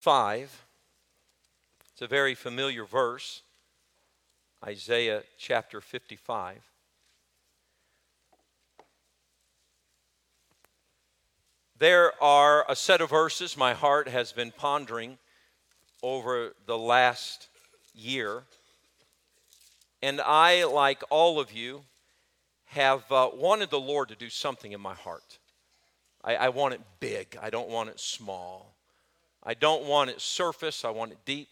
5. It's a very familiar verse, Isaiah chapter 55. There are a set of verses my heart has been pondering over the last year. And I, like all of you, have uh, wanted the Lord to do something in my heart. I, I want it big, I don't want it small. I don't want it surface, I want it deep.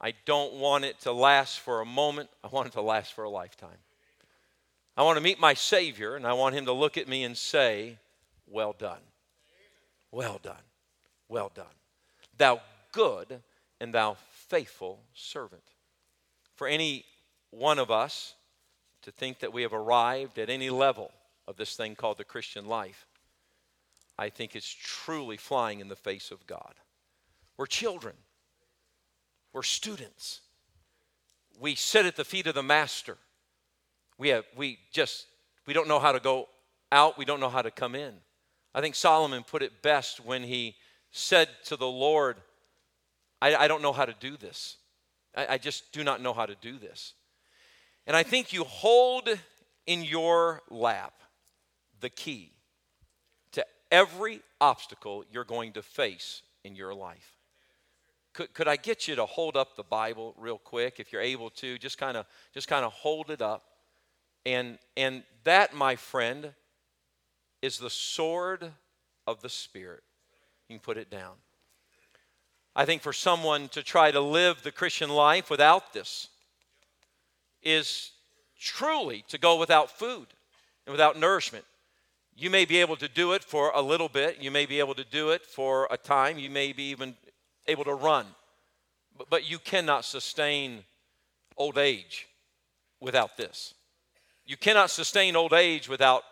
I don't want it to last for a moment, I want it to last for a lifetime. I want to meet my Savior, and I want Him to look at me and say, Well done. Well done. Well done. Thou good and thou faithful servant. For any one of us to think that we have arrived at any level of this thing called the Christian life, I think is truly flying in the face of God. We're children. We're students. We sit at the feet of the master. We have we just we don't know how to go out, we don't know how to come in. I think Solomon put it best when he said to the Lord, I, I don't know how to do this. I, I just do not know how to do this. And I think you hold in your lap the key to every obstacle you're going to face in your life. Could, could I get you to hold up the Bible real quick if you're able to? Just kind of just kind of hold it up. And and that, my friend, is the sword of the Spirit. You can put it down. I think for someone to try to live the Christian life without this is truly to go without food and without nourishment. You may be able to do it for a little bit. You may be able to do it for a time. You may be even able to run. But, but you cannot sustain old age without this. You cannot sustain old age without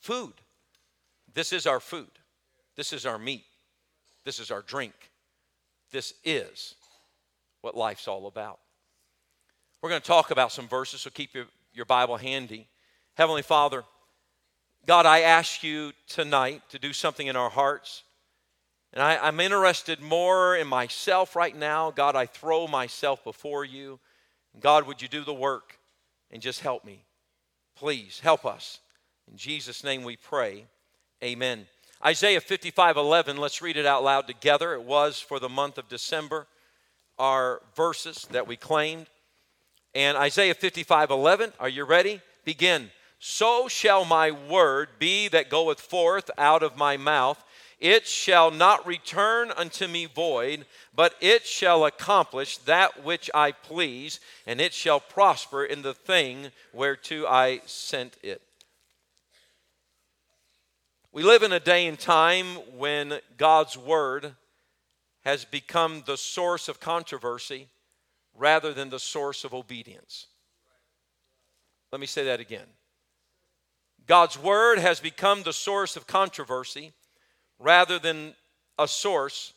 food. This is our food. This is our meat. This is our drink. This is what life's all about. We're going to talk about some verses, so keep your, your Bible handy. Heavenly Father, God, I ask you tonight to do something in our hearts. And I, am interested more in myself right now. God, I throw myself before you. God, would you do the work and just help me? Please help us. In Jesus' name we pray. Amen. Isaiah 55 11, let's read it out loud together. It was for the month of December, our verses that we claimed. And Isaiah 55 11, are you ready? Begin. So shall my word be that goeth forth out of my mouth. It shall not return unto me void, but it shall accomplish that which I please, and it shall prosper in the thing whereto I sent it. We live in a day and time when God's Word has become the source of controversy rather than the source of obedience. Let me say that again. God's Word has become the source of controversy rather than a source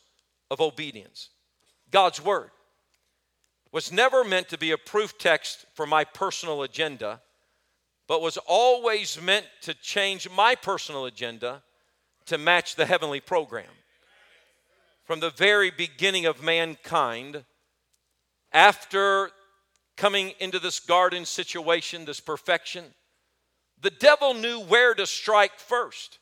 of obedience. God's Word was never meant to be a proof text for my personal agenda but was always meant to change my personal agenda to match the heavenly program. From the very beginning of mankind, after coming into this garden situation, this perfection, the devil knew where to strike first.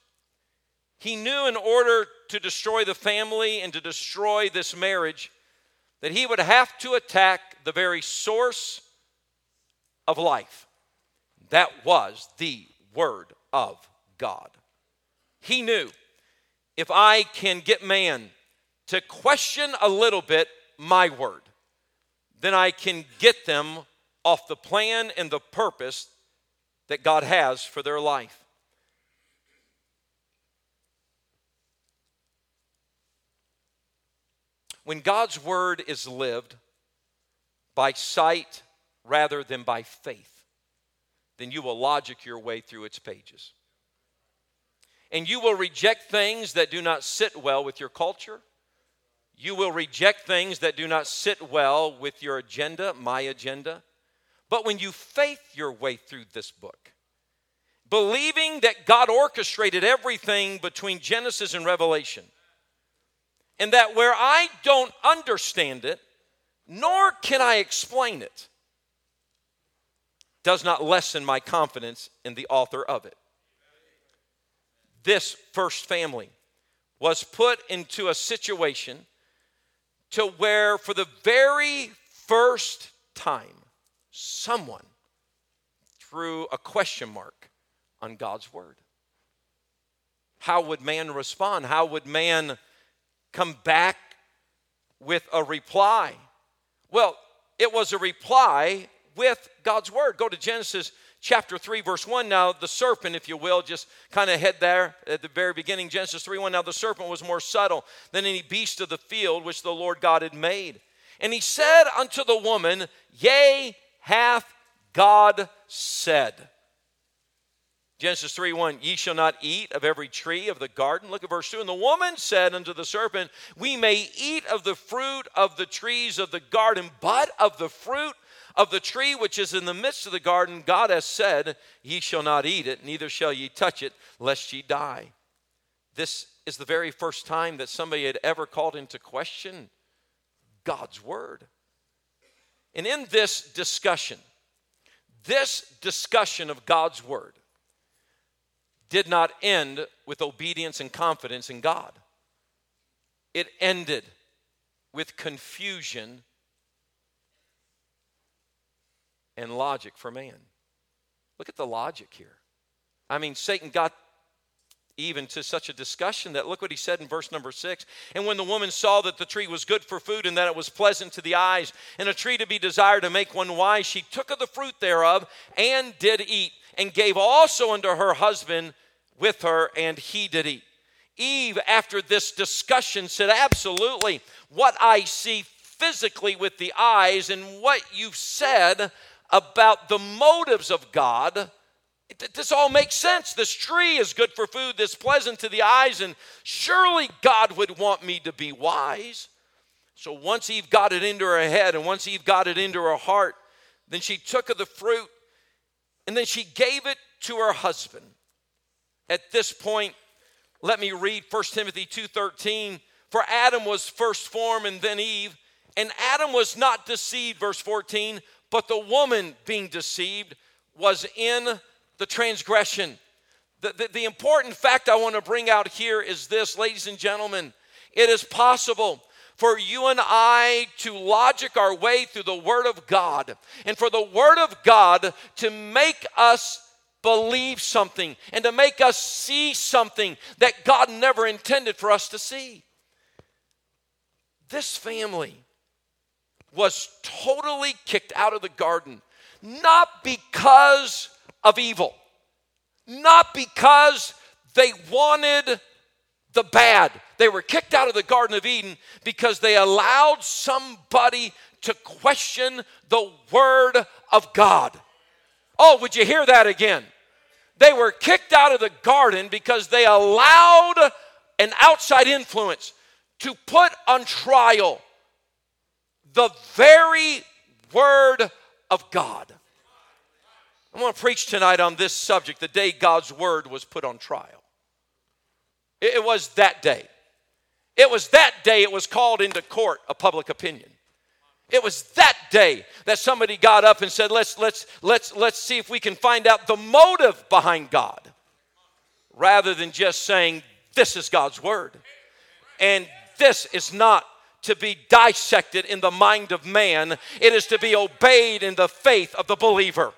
He knew in order to destroy the family and to destroy this marriage that he would have to attack the very source of life. That was the Word of God. He knew if I can get man to question a little bit my Word, then I can get them off the plan and the purpose that God has for their life. When God's word is lived by sight rather than by faith, then you will logic your way through its pages. And you will reject things that do not sit well with your culture. You will reject things that do not sit well with your agenda, my agenda. But when you faith your way through this book, believing that God orchestrated everything between Genesis and Revelation, and that where I don't understand it, nor can I explain it, does not lessen my confidence in the author of it. This first family was put into a situation to where, for the very first time, someone threw a question mark on God's word. How would man respond? How would man come back with a reply? Well, it was a reply with God's word. Go to Genesis chapter 3, verse 1. Now, the serpent, if you will, just kind of head there at the very beginning. Genesis 3 1. Now, the serpent was more subtle than any beast of the field which the Lord God had made. And he said unto the woman, Yea, hath God said. Genesis 3 1, ye shall not eat of every tree of the garden. Look at verse 2. And the woman said unto the serpent, We may eat of the fruit of the trees of the garden, but of the fruit of the tree which is in the midst of the garden, God has said, Ye shall not eat it, neither shall ye touch it, lest ye die. This is the very first time that somebody had ever called into question God's word. And in this discussion, this discussion of God's word did not end with obedience and confidence in God. It ended with confusion and logic for man. Look at the logic here. I mean, Satan got even to such a discussion that look what he said in verse number six. And when the woman saw that the tree was good for food and that it was pleasant to the eyes and a tree to be desired to make one wise, she took of the fruit thereof and did eat and gave also unto her husband with her, and he did eat. Eve, after this discussion, said, Absolutely, what I see physically with the eyes and what you've said about the motives of God this all makes sense. This tree is good for food, this pleasant to the eyes, and surely God would want me to be wise. So once Eve got it into her head and once Eve got it into her heart, then she took of the fruit and then she gave it to her husband. At this point, let me read 1 Timothy 2:13. For Adam was first formed and then Eve, and Adam was not deceived, verse 14, but the woman being deceived was in the transgression. The, the, the important fact I want to bring out here is this, ladies and gentlemen. It is possible for you and I to logic our way through the Word of God and for the Word of God to make us believe something and to make us see something that God never intended for us to see. This family was totally kicked out of the garden, not because of evil. Not because they wanted the bad. They were kicked out of the Garden of Eden because they allowed somebody to question the Word of God. Oh, would you hear that again? They were kicked out of the garden because they allowed an outside influence to put on trial the very Word of God. I'm going to preach tonight on this subject the day God's word was put on trial. It was that day. It was that day it was called into court a public opinion. It was that day that somebody got up and said, let's, let's, let's, let's see if we can find out the motive behind God, rather than just saying, this is God's word. And this is not to be dissected in the mind of man, it is to be obeyed in the faith of the believer.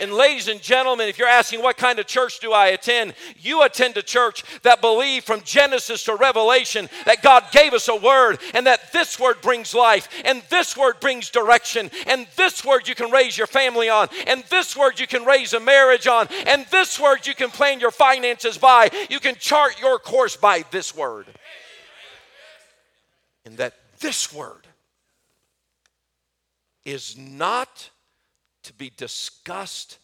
And ladies and gentlemen, if you're asking what kind of church do I attend, you attend a church that believe from Genesis to Revelation that God gave us a word and that this word brings life and this word brings direction and this word you can raise your family on and this word you can raise a marriage on and this word you can plan your finances by. You can chart your course by this word. And that this word is not to be discussed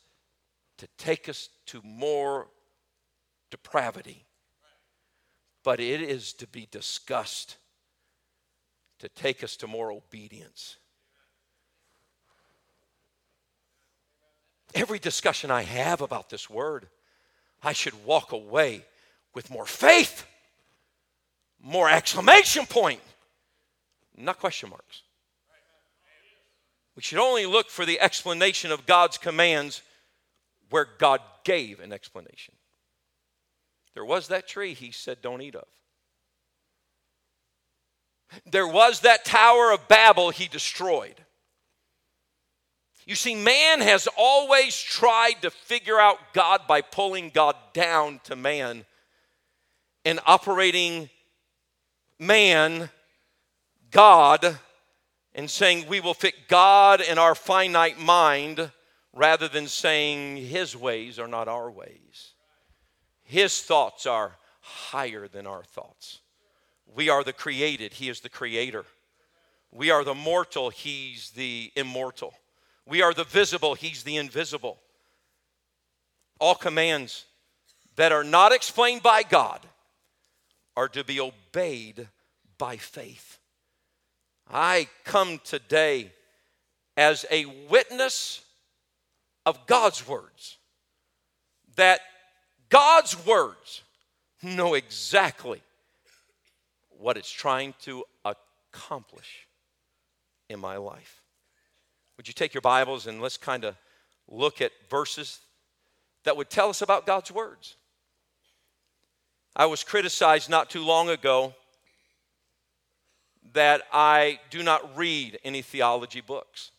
to take us to more depravity, but it is to be discussed to take us to more obedience. Every discussion I have about this word, I should walk away with more faith, more exclamation point, not question marks. We should only look for the explanation of God's commands where God gave an explanation. There was that tree he said, Don't eat of. There was that Tower of Babel he destroyed. You see, man has always tried to figure out God by pulling God down to man and operating man, God, and saying we will fit God in our finite mind rather than saying his ways are not our ways. His thoughts are higher than our thoughts. We are the created, he is the creator. We are the mortal, he's the immortal. We are the visible, he's the invisible. All commands that are not explained by God are to be obeyed by faith. I come today as a witness of God's words, that God's words know exactly what it's trying to accomplish in my life. Would you take your Bibles and let's kind of look at verses that would tell us about God's words? I was criticized not too long ago that I do not read any theology books.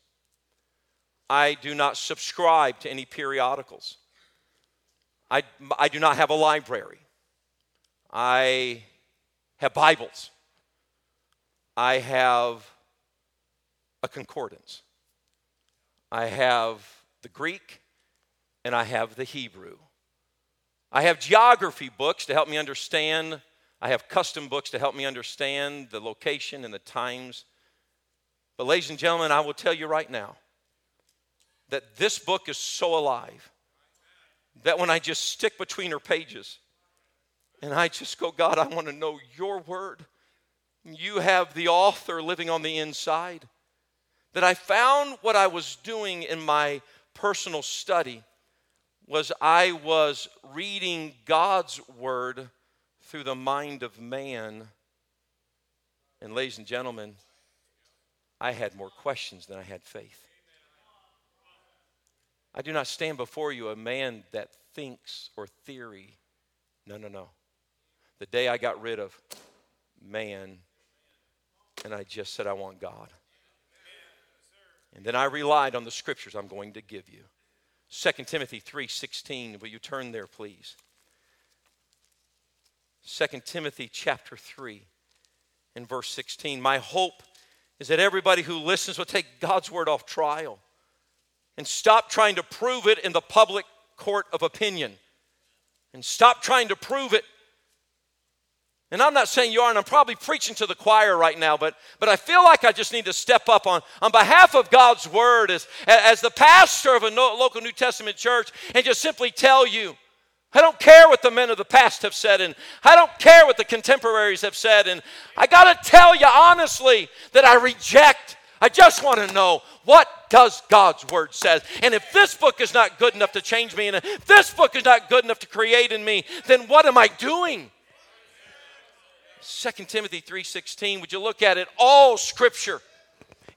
I do not subscribe to any periodicals. I, I do not have a library. I have Bibles. I have a concordance. I have the Greek and I have the Hebrew. I have geography books to help me understand. I have custom books to help me understand the location and the times. But, ladies and gentlemen, I will tell you right now that this book is so alive that when I just stick between her pages and I just go, God, I want to know your word. You have the author living on the inside. That I found what I was doing in my personal study was I was reading God's word through the mind of man. And, ladies and gentlemen, I had more questions than I had faith. I do not stand before you a man that thinks or theory. No, no, no. The day I got rid of man and I just said, I want God. And then I relied on the scriptures I'm going to give you. 2 Timothy 3:16, will you turn there please? 2 Timothy chapter 3 and verse 16. My hope is that everybody who listens will take God's word off trial and stop trying to prove it in the public court of opinion. And stop trying to prove it. And I'm not saying you are, and I'm probably preaching to the choir right now, but, but I feel like I just need to step up on, on behalf of God's word as, as the pastor of a local New Testament church and just simply tell you I don't care what the men of the past have said, and I don't care what the contemporaries have said. And I got to tell you honestly that I reject. I just want to know what does God's word says. And if this book is not good enough to change me, and if this book is not good enough to create in me, then what am I doing? 2 Timothy 3:16, would you look at it? All scripture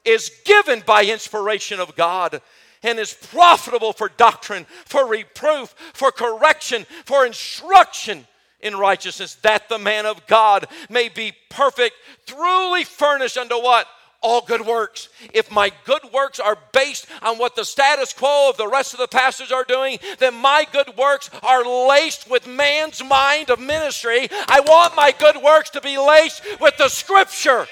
is given by inspiration of God and is profitable for doctrine, for reproof, for correction, for instruction in righteousness, that the man of God may be perfect, truly furnished unto what? All good works. If my good works are based on what the status quo of the rest of the pastors are doing, then my good works are laced with man's mind of ministry. I want my good works to be laced with the scripture.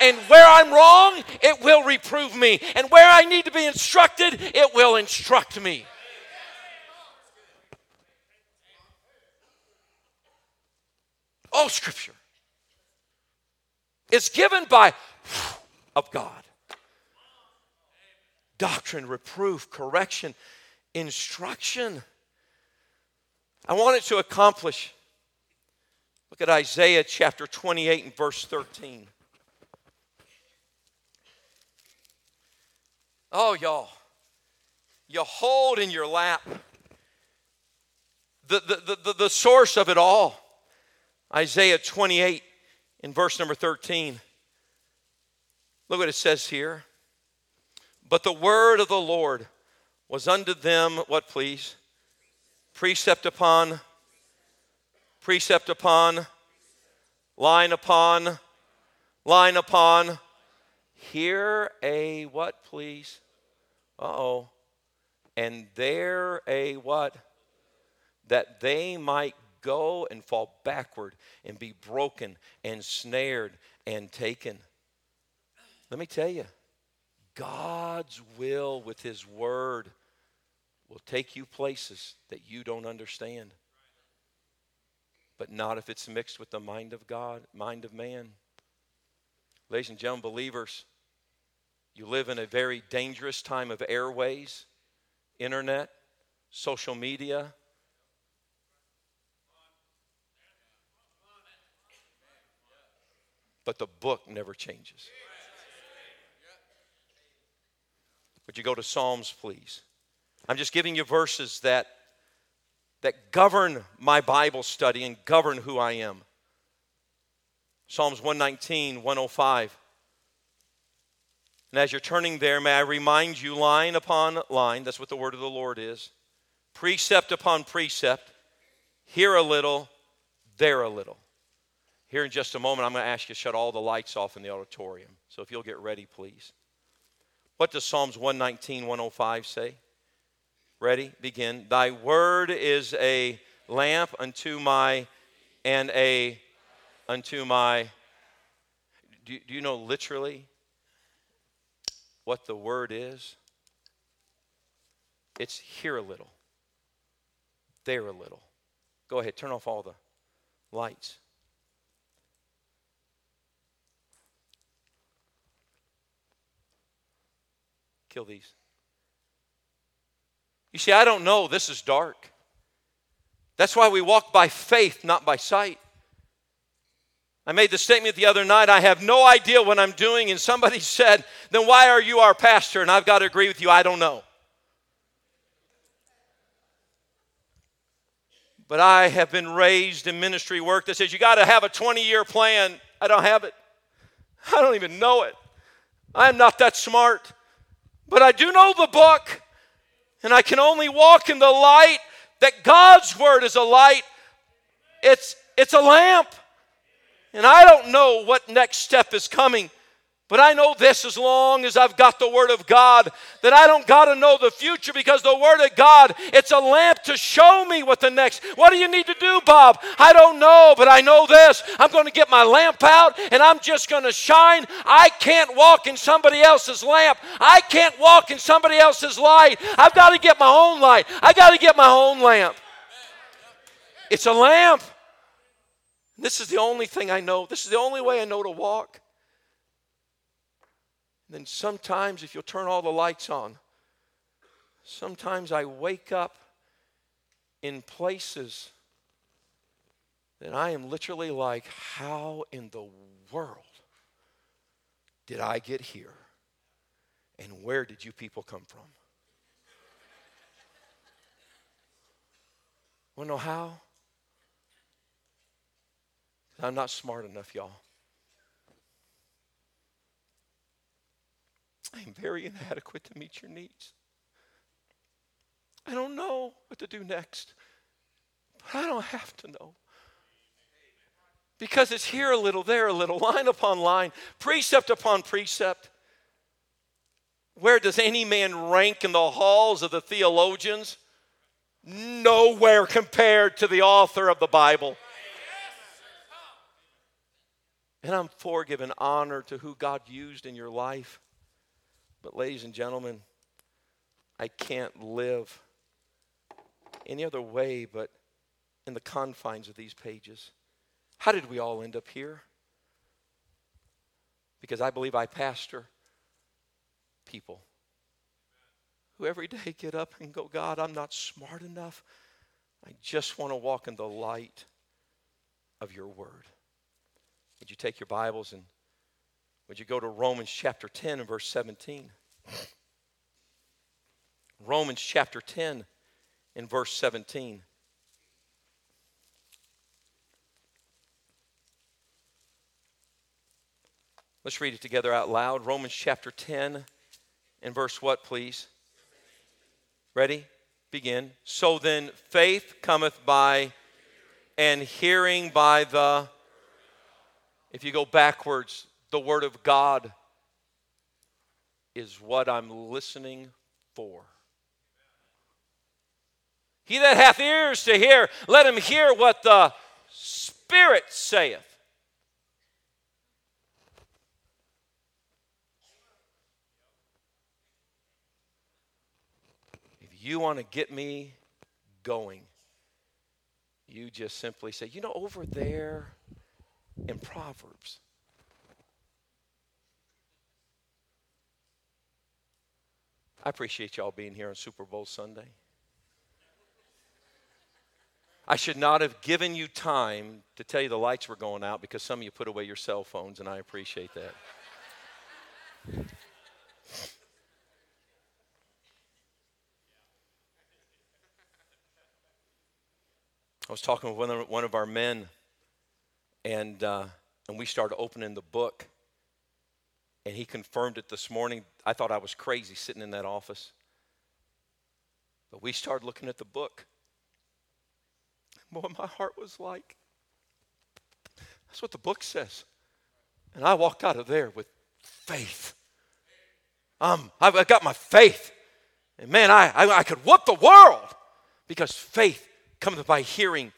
And where I'm wrong, it will reprove me. And where I need to be instructed, it will instruct me. All scripture is given by of God. Doctrine, reproof, correction, instruction. I want it to accomplish. Look at Isaiah chapter 28 and verse 13. Oh, y'all, you hold in your lap the, the, the, the, source of it all. Isaiah 28 in verse number 13. Look what it says here. But the word of the Lord was unto them, what please? Precept upon, precept upon, line upon, line upon. Here a what please? Uh oh. And there a what? That they might go and fall backward and be broken and snared and taken. Let me tell you, God's will with His Word will take you places that you don't understand. But not if it's mixed with the mind of God, mind of man. Ladies and gentlemen, believers, you live in a very dangerous time of airways, internet, social media, but the book never changes. Would you go to Psalms, please? I'm just giving you verses that, that govern my Bible study and govern who I am. Psalms 119, 105. And as you're turning there, may I remind you, line upon line, that's what the word of the Lord is, precept upon precept, here a little, there a little. Here in just a moment, I'm going to ask you to shut all the lights off in the auditorium. So if you'll get ready, please. What does Psalms 119, 105 say? Ready? Begin. Thy word is a lamp unto my and a unto my. Do, do you know literally what the word is? It's here a little, there a little. Go ahead, turn off all the lights. Kill these. You see, I don't know. This is dark. That's why we walk by faith, not by sight. I made the statement the other night I have no idea what I'm doing, and somebody said, Then why are you our pastor? And I've got to agree with you, I don't know. But I have been raised in ministry work that says you got to have a 20 year plan. I don't have it. I don't even know it. I'm not that smart. But I do know the book, and I can only walk in the light that God's word is a light. It's, it's a lamp. And I don't know what next step is coming. But I know this as long as I've got the Word of God, that I don't got to know the future because the Word of God, it's a lamp to show me what the next. What do you need to do, Bob? I don't know, but I know this. I'm going to get my lamp out and I'm just going to shine. I can't walk in somebody else's lamp. I can't walk in somebody else's light. I've got to get my own light. I've got to get my own lamp. It's a lamp. This is the only thing I know. This is the only way I know to walk. And Then sometimes, if you'll turn all the lights on, sometimes I wake up in places that I am literally like, how in the world did I get here? And where did you people come from? Want to know how? I'm not smart enough, y'all. I am very inadequate to meet your needs. I don't know what to do next, but I don't have to know. Because it's here a little, there a little, line upon line, precept upon precept. Where does any man rank in the halls of the theologians? Nowhere compared to the author of the Bible. And I'm for giving honor to who God used in your life. But, ladies and gentlemen, I can't live any other way but in the confines of these pages. How did we all end up here? Because I believe I pastor people who every day get up and go, God, I'm not smart enough. I just want to walk in the light of your word. Would you take your Bibles and would you go to Romans chapter 10 and verse 17? Romans chapter 10 and verse 17. Let's read it together out loud. Romans chapter 10 and verse what, please? Ready? Begin. So then, faith cometh by and hearing by the. If you go backwards, the Word of God is what I'm listening for. He that hath ears to hear, let him hear what the Spirit saith. If you want to get me going, you just simply say, you know, over there in Proverbs, I appreciate y'all being here on Super Bowl Sunday. I should not have given you time to tell you the lights were going out because some of you put away your cell phones, and I appreciate that. I was talking with one of, one of our men, and, uh, and we started opening the book, and he confirmed it this morning. I thought I was crazy sitting in that office. But we started looking at the book. Boy, my heart was like, that's what the book says. And I walked out of there with faith. Um, I've got my faith. And man, I, I, I could whoop the world because faith comes by hearing,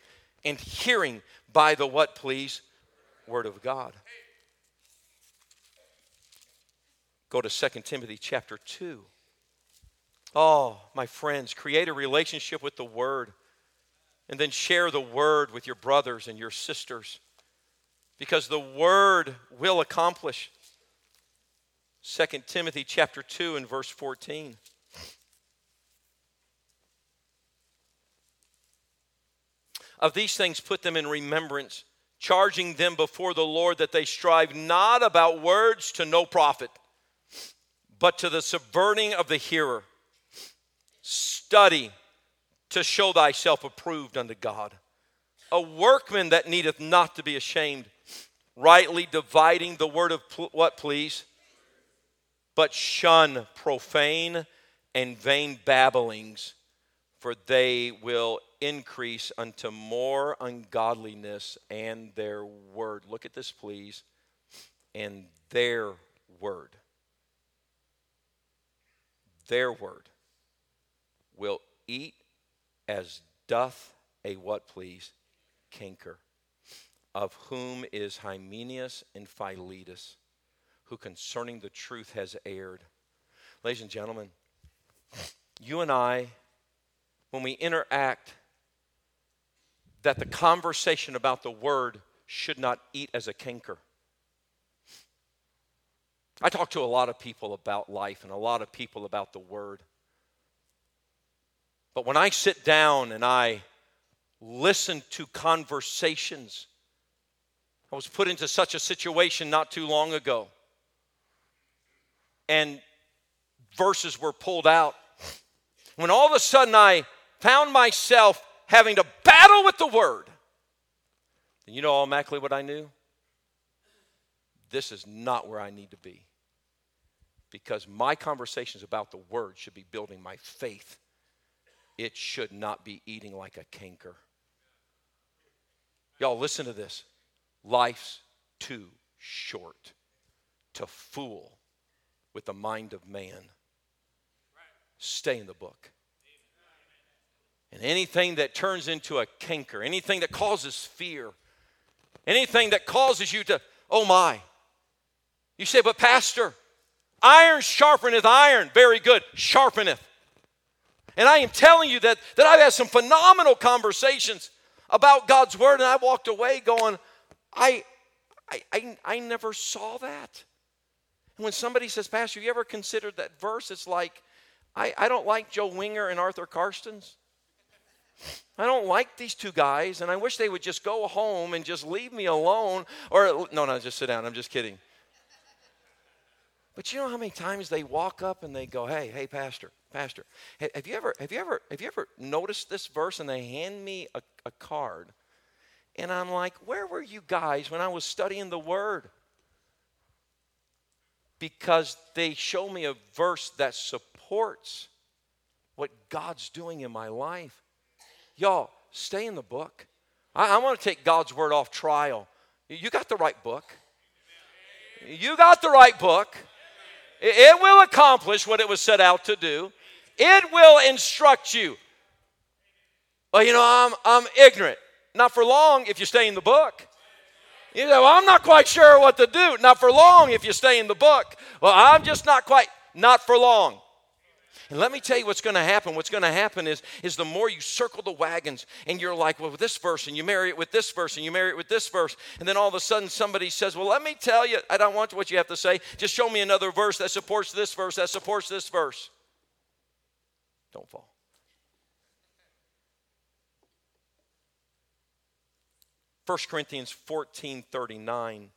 and hearing by the what, please? Word of God. Go to 2 Timothy chapter 2. Oh, my friends, create a relationship with the Word and then share the Word with your brothers and your sisters because the Word will accomplish. 2 Timothy chapter 2 and verse 14. Of these things put them in remembrance, charging them before the Lord that they strive not about words to no profit, but to the subverting of the hearer. Study to show thyself approved unto God, a workman that needeth not to be ashamed, rightly dividing the word of pl- what, please? But shun profane and vain babblings, for they will increase unto more ungodliness and their word. Look at this, please. And their word. Their word will eat as doth a what, please? Canker. Of whom is Hymenaeus and Philetus, who concerning the truth has erred. Ladies and gentlemen, you and I, when we interact that the conversation about the word should not eat as a canker. I talk to a lot of people about life and a lot of people about the word. But when I sit down and I listen to conversations, I was put into such a situation not too long ago. And verses were pulled out. When all of a sudden I found myself having to battle with the word. And you know automatically what I knew? This is not where I need to be. Because my conversations about the word should be building my faith. It should not be eating like a canker. Y'all, listen to this. Life's too short to fool with the mind of man. Stay in the book. And anything that turns into a canker, anything that causes fear, anything that causes you to, oh my. You say, but Pastor, iron sharpeneth iron. Very good, sharpeneth. And I am telling you that, that I've had some phenomenal conversations about God's word, and I walked away going, I, I, I, I never saw that. And when somebody says, Pastor, have you ever considered that verse? It's like, I, I don't like Joe Winger and Arthur Karstens. I don't like these two guys, and I wish they would just go home and just leave me alone. Or, no, no, just sit down. I'm just kidding. But you know how many times they walk up and they go, "Hey, hey, pastor, pastor, have you ever, have you ever, have you ever noticed this verse?" And they hand me a, a card, and I'm like, "Where were you guys when I was studying the Word?" because they show me a verse that supports what God's doing in my life. Y'all, stay in the book. I, I want to take God's word off trial. You got the right book. You got the right book. It will accomplish what it was set out to do. It will instruct you. Well, you know, I'm, I'm ignorant. Not for long if you stay in the book. You know, well, I'm not quite sure what to do. Not for long if you stay in the book. Well, I'm just not quite, not for long. And let me tell you what's going to happen. What's going to happen is, is the more you circle the wagons and you're like, well, with this verse, and you marry it with this verse, and you marry it with this verse, and then all of a sudden somebody says, well, let me tell you, I don't want what you have to say. Just show me another verse that supports this verse, that supports this verse. Don't fall. 1 Corinthians 14 39.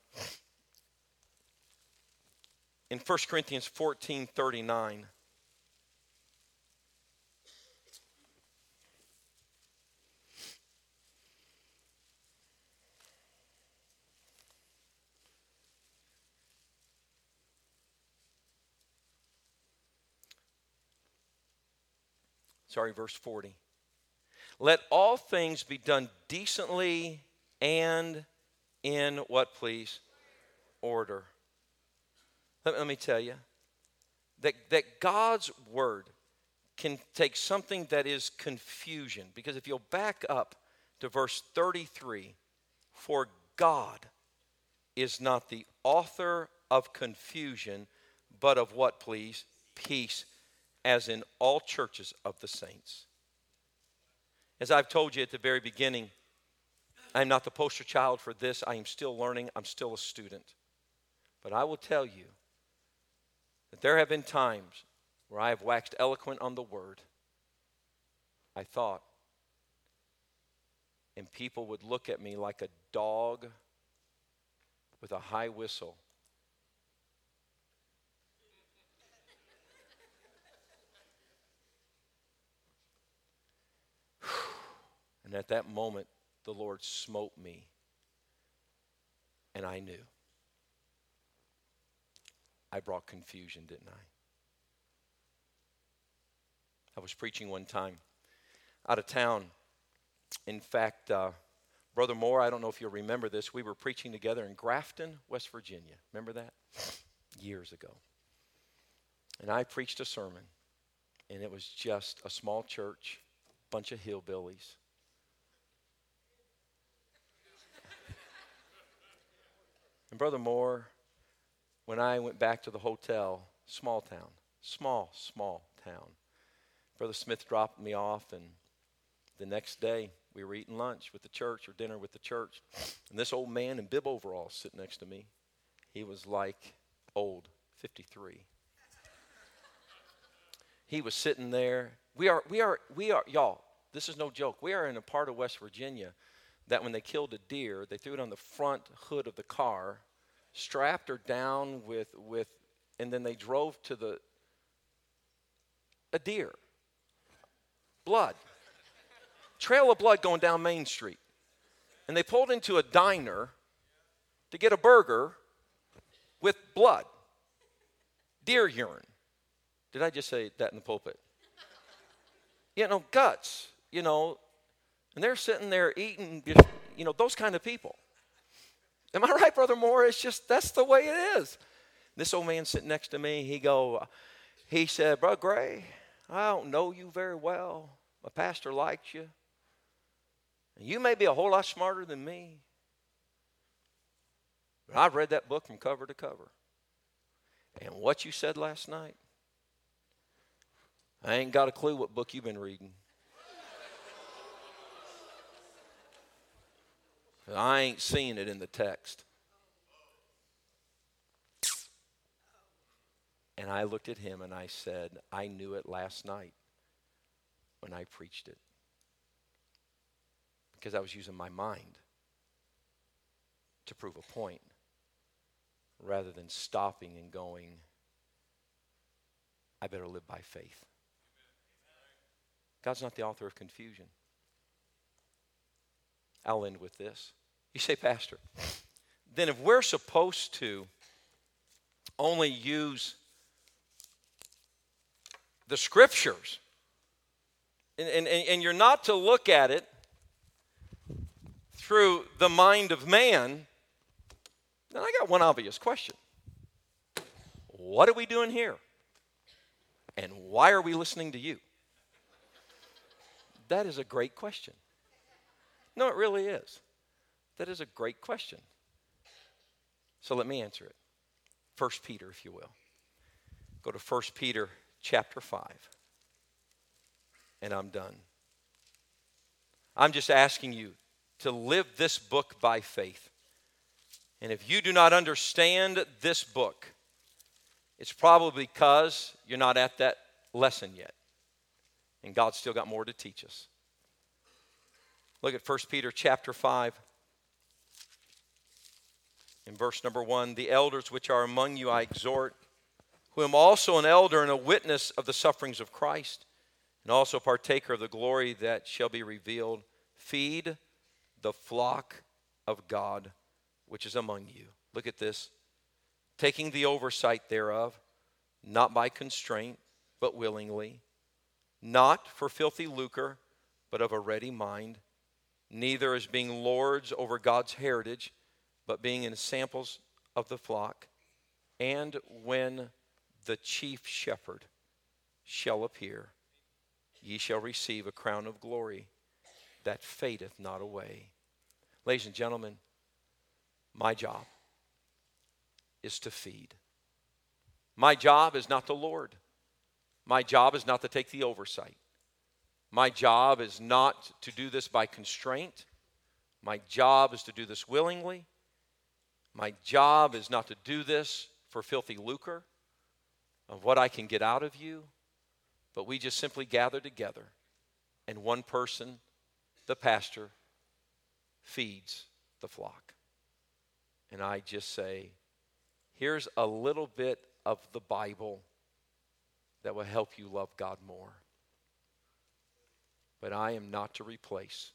In 1 Corinthians 14 39. Verse 40. Let all things be done decently and in what, please? Order. Let, let me tell you that, that God's word can take something that is confusion. Because if you'll back up to verse 33, for God is not the author of confusion, but of what, please? Peace, as in all churches of the saints. As I've told you at the very beginning, I'm not the poster child for this. I am still learning. I'm still a student. But I will tell you that there have been times where I have waxed eloquent on the word. I thought, and people would look at me like a dog with a high whistle. And at that moment, the Lord smote me. And I knew. I brought confusion, didn't I? I was preaching one time out of town. In fact, uh, Brother Moore, I don't know if you'll remember this, we were preaching together in Grafton, West Virginia. Remember that? Years ago. And I preached a sermon, and it was just a small church, bunch of hillbillies. And Brother Moore, when I went back to the hotel, small town, small, small town, Brother Smith dropped me off, and the next day we were eating lunch with the church or dinner with the church. And this old man in bib overalls sitting next to me, he was like old, 53. he was sitting there. We are, we are, we are, y'all, this is no joke. We are in a part of West Virginia that when they killed a deer, they threw it on the front hood of the car, strapped her down with, with and then they drove to the a deer. Blood. Trail of blood going down Main Street. And they pulled into a diner to get a burger with blood. Deer urine. Did I just say that in the pulpit? You know, guts, you know, and they're sitting there eating, you know, those kind of people. Am I right, Brother Moore? It's just, that's the way it is. This old man sitting next to me, he go, he said, Brother Gray, I don't know you very well. My pastor likes you. You may be a whole lot smarter than me. But I've read that book from cover to cover. And what you said last night, I ain't got a clue what book you've been reading. I ain't seen it in the text. And I looked at him and I said, I knew it last night when I preached it. Because I was using my mind to prove a point rather than stopping and going, I better live by faith. God's not the author of confusion. I'll end with this. You say, Pastor, then if we're supposed to only use the scriptures. And, and, and you're not to look at it through the mind of man, then I got one obvious question What are we doing here? And why are we listening to you? That is a great question. No, it really is. That is a great question. So let me answer it. First Peter, if you will. Go to First Peter chapter 5. And I'm done. I'm just asking you to live this book by faith. And if you do not understand this book, it's probably because you're not at that lesson yet. And God's still got more to teach us. Look at 1 Peter chapter 5. In verse number 1, the elders which are among you I exhort, who am also an elder and a witness of the sufferings of Christ, and also partaker of the glory that shall be revealed. Feed the flock of God which is among you. Look at this. Taking the oversight thereof, not by constraint, but willingly, not for filthy lucre, but of a ready mind, neither as being lords over God's heritage, but being in samples of the flock. And when the chief shepherd shall appear, ye shall receive a crown of glory that fadeth not away. Ladies and gentlemen, my job is to feed. My job is not the Lord. My job is not to take the oversight. My job is not to do this by constraint. My job is to do this willingly. My job is not to do this for filthy lucre of what I can get out of you, but we just simply gather together and one person, the pastor, feeds the flock. And I just say, here's a little bit of the Bible that will help you love God more. But I am not to replace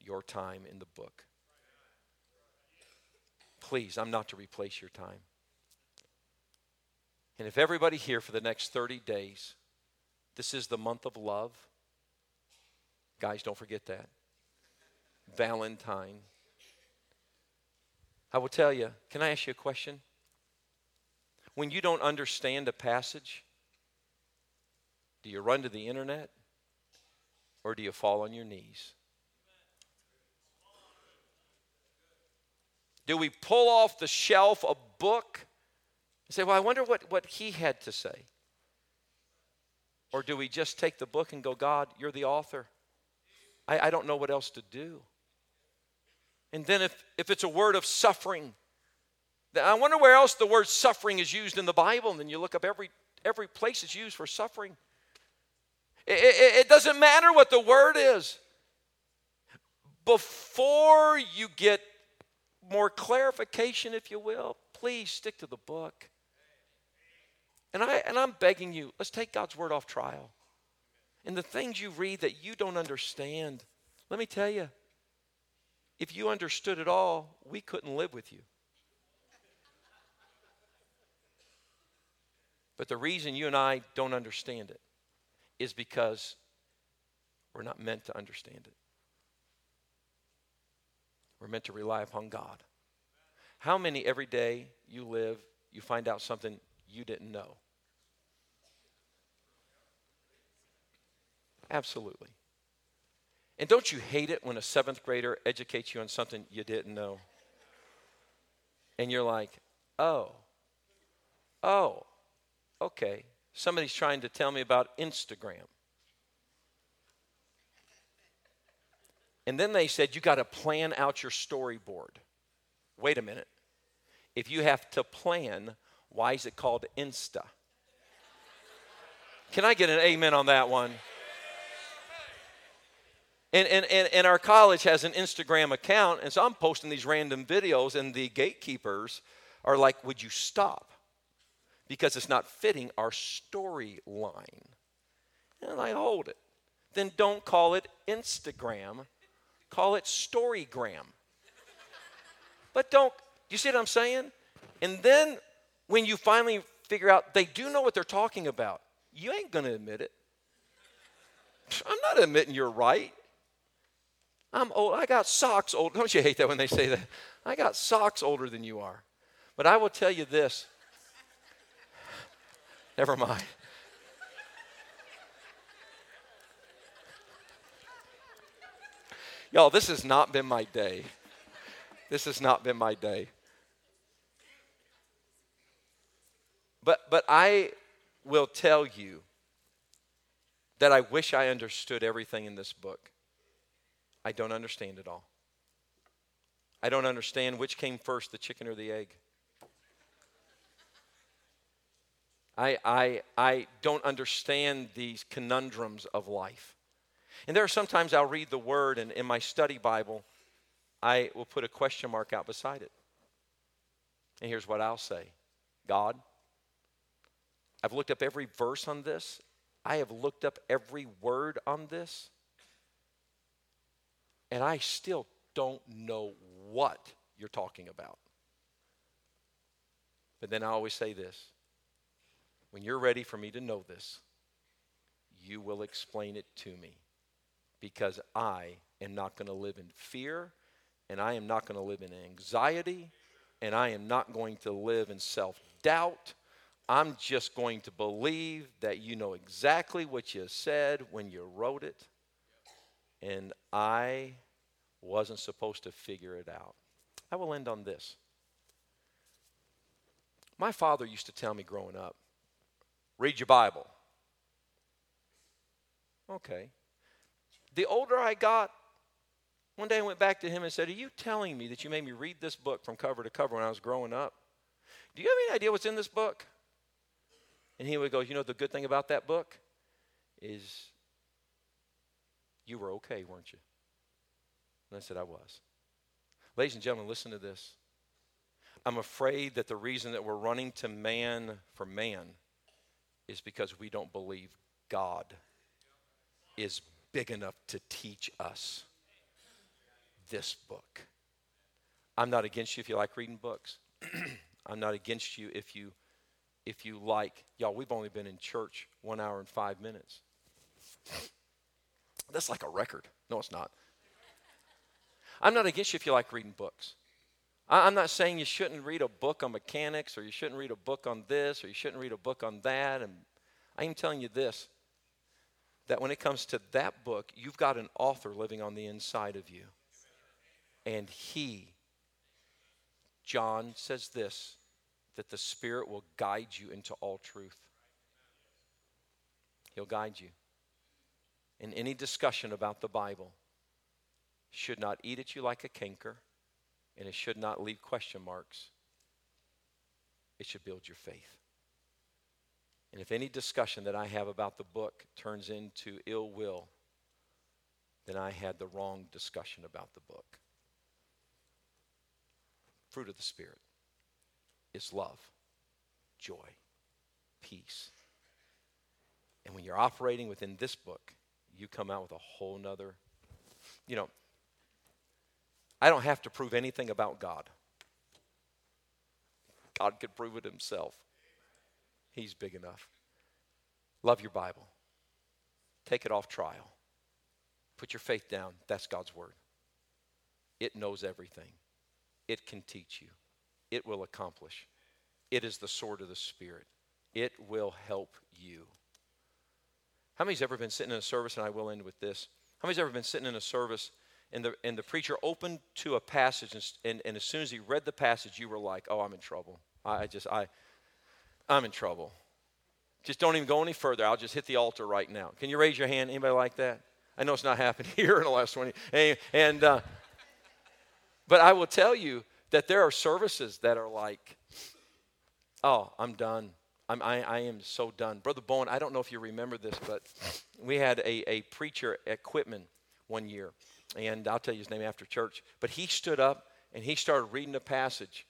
your time in the book. Please, I'm not to replace your time. And if everybody here for the next 30 days, this is the month of love, guys, don't forget that. Valentine. I will tell you, can I ask you a question? When you don't understand a passage, do you run to the internet or do you fall on your knees? Do we pull off the shelf a book and say, Well, I wonder what, what he had to say? Or do we just take the book and go, God, you're the author? I, I don't know what else to do. And then if, if it's a word of suffering, I wonder where else the word suffering is used in the Bible. And then you look up every, every place it's used for suffering. It, it, it doesn't matter what the word is. Before you get more clarification, if you will, please stick to the book. And, I, and I'm begging you, let's take God's word off trial. And the things you read that you don't understand, let me tell you, if you understood it all, we couldn't live with you. But the reason you and I don't understand it is because we're not meant to understand it. We're meant to rely upon God. How many every day you live, you find out something you didn't know? Absolutely. And don't you hate it when a seventh grader educates you on something you didn't know? And you're like, oh, oh, okay. Somebody's trying to tell me about Instagram. And then they said, you got to plan out your storyboard. Wait a minute. If you have to plan, why is it called Insta? Can I get an amen on that one? And, and, and, and our college has an Instagram account, and so I'm posting these random videos, and the gatekeepers are like, Would you stop? Because it's not fitting our storyline. And I hold it. Then don't call it Instagram, call it Storygram. But don't, you see what I'm saying? And then when you finally figure out they do know what they're talking about, you ain't to admit it. I'm not admitting you're right. I'm old. I got socks old. Don't you hate that when they say that? I got socks older than you are. But I will tell you this. Never mind. Y'all, this has not been my day. This has not been my day. But, but I will tell you that I wish I understood everything in this book. I don't understand it all. I don't understand which came first, the chicken or the egg. I, I, I don't understand these conundrums of life. And there are sometimes I'll read the word, and in my study Bible, I will put a question mark out beside it. And here's what I'll say. God, I've looked up every verse on this, I have looked up every word on this, and I still don't know what you're talking about. But then I always say this. When you're ready for me to know this, you will explain it to me because I am not going to live in fear and I am not going to live in anxiety and I am not going to live in self doubt. I'm just going to believe that you know exactly what you said when you wrote it. And I wasn't supposed to figure it out. I will end on this. My father used to tell me growing up read your Bible. Okay. The older I got, one day I went back to him and said, Are you telling me that you made me read this book from cover to cover when I was growing up? Do you have any idea what's in this book? And he would go, You know, the good thing about that book is you were okay, weren't you? And I said, I was. Ladies and gentlemen, listen to this. I'm afraid that the reason that we're running to man for man is because we don't believe God is big enough to teach us this book. I'm not against you if you like reading books. I'm not against you if you if you like y'all we've only been in church 1 hour and 5 minutes. That's like a record. No it's not. I'm not against you if you like reading books. I'm not saying you shouldn't read a book on mechanics or you shouldn't read a book on this or you shouldn't read a book on that and I'm telling you this that when it comes to that book, you've got an author living on the inside of you. And he, John says this, that the Spirit will guide you into all truth. He'll guide you. In any discussion about the Bible, should not eat at you like a canker, and it should not leave question marks. It should build your faith. And if any discussion that I have about the book turns into ill will, then I had the wrong discussion about the book. Fruit of the Spirit is love, joy, peace. And when you're operating within this book, you come out with a whole nother, you know, I don't have to prove anything about God. God could prove it himself. He's big enough. Love your Bible. Take it off trial. Put your faith down. That's God's Word. It knows everything, it can teach you, it will accomplish. It is the sword of the Spirit. It will help you. How many's ever been sitting in a service, and I will end with this? How many's ever been sitting in a service and the, and the preacher opened to a passage, and, and, and as soon as he read the passage, you were like, oh, I'm in trouble. I, I just, I, I'm in trouble. Just don't even go any further. I'll just hit the altar right now. Can you raise your hand? Anybody like that? I know it's not happened here in the last 20. And, and uh, but I will tell you that there are services that are like, oh, I'm done. I'm, I, I am so done. Brother Bowen, I don't know if you remember this, but we had a, a preacher at Quitman one year, and I'll tell you his name after church. But he stood up and he started reading a passage,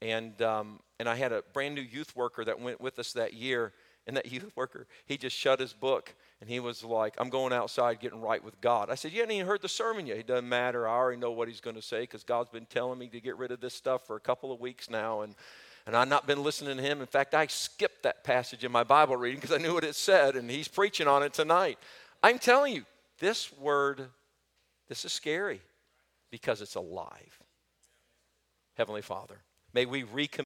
and um, and I had a brand new youth worker that went with us that year. And that youth worker, he just shut his book and he was like, I'm going outside getting right with God. I said, You haven't even heard the sermon yet. It doesn't matter. I already know what he's going to say because God's been telling me to get rid of this stuff for a couple of weeks now. And, and I've not been listening to him. In fact, I skipped that passage in my Bible reading because I knew what it said, and he's preaching on it tonight. I'm telling you, this word, this is scary because it's alive. Heavenly Father, may we recommit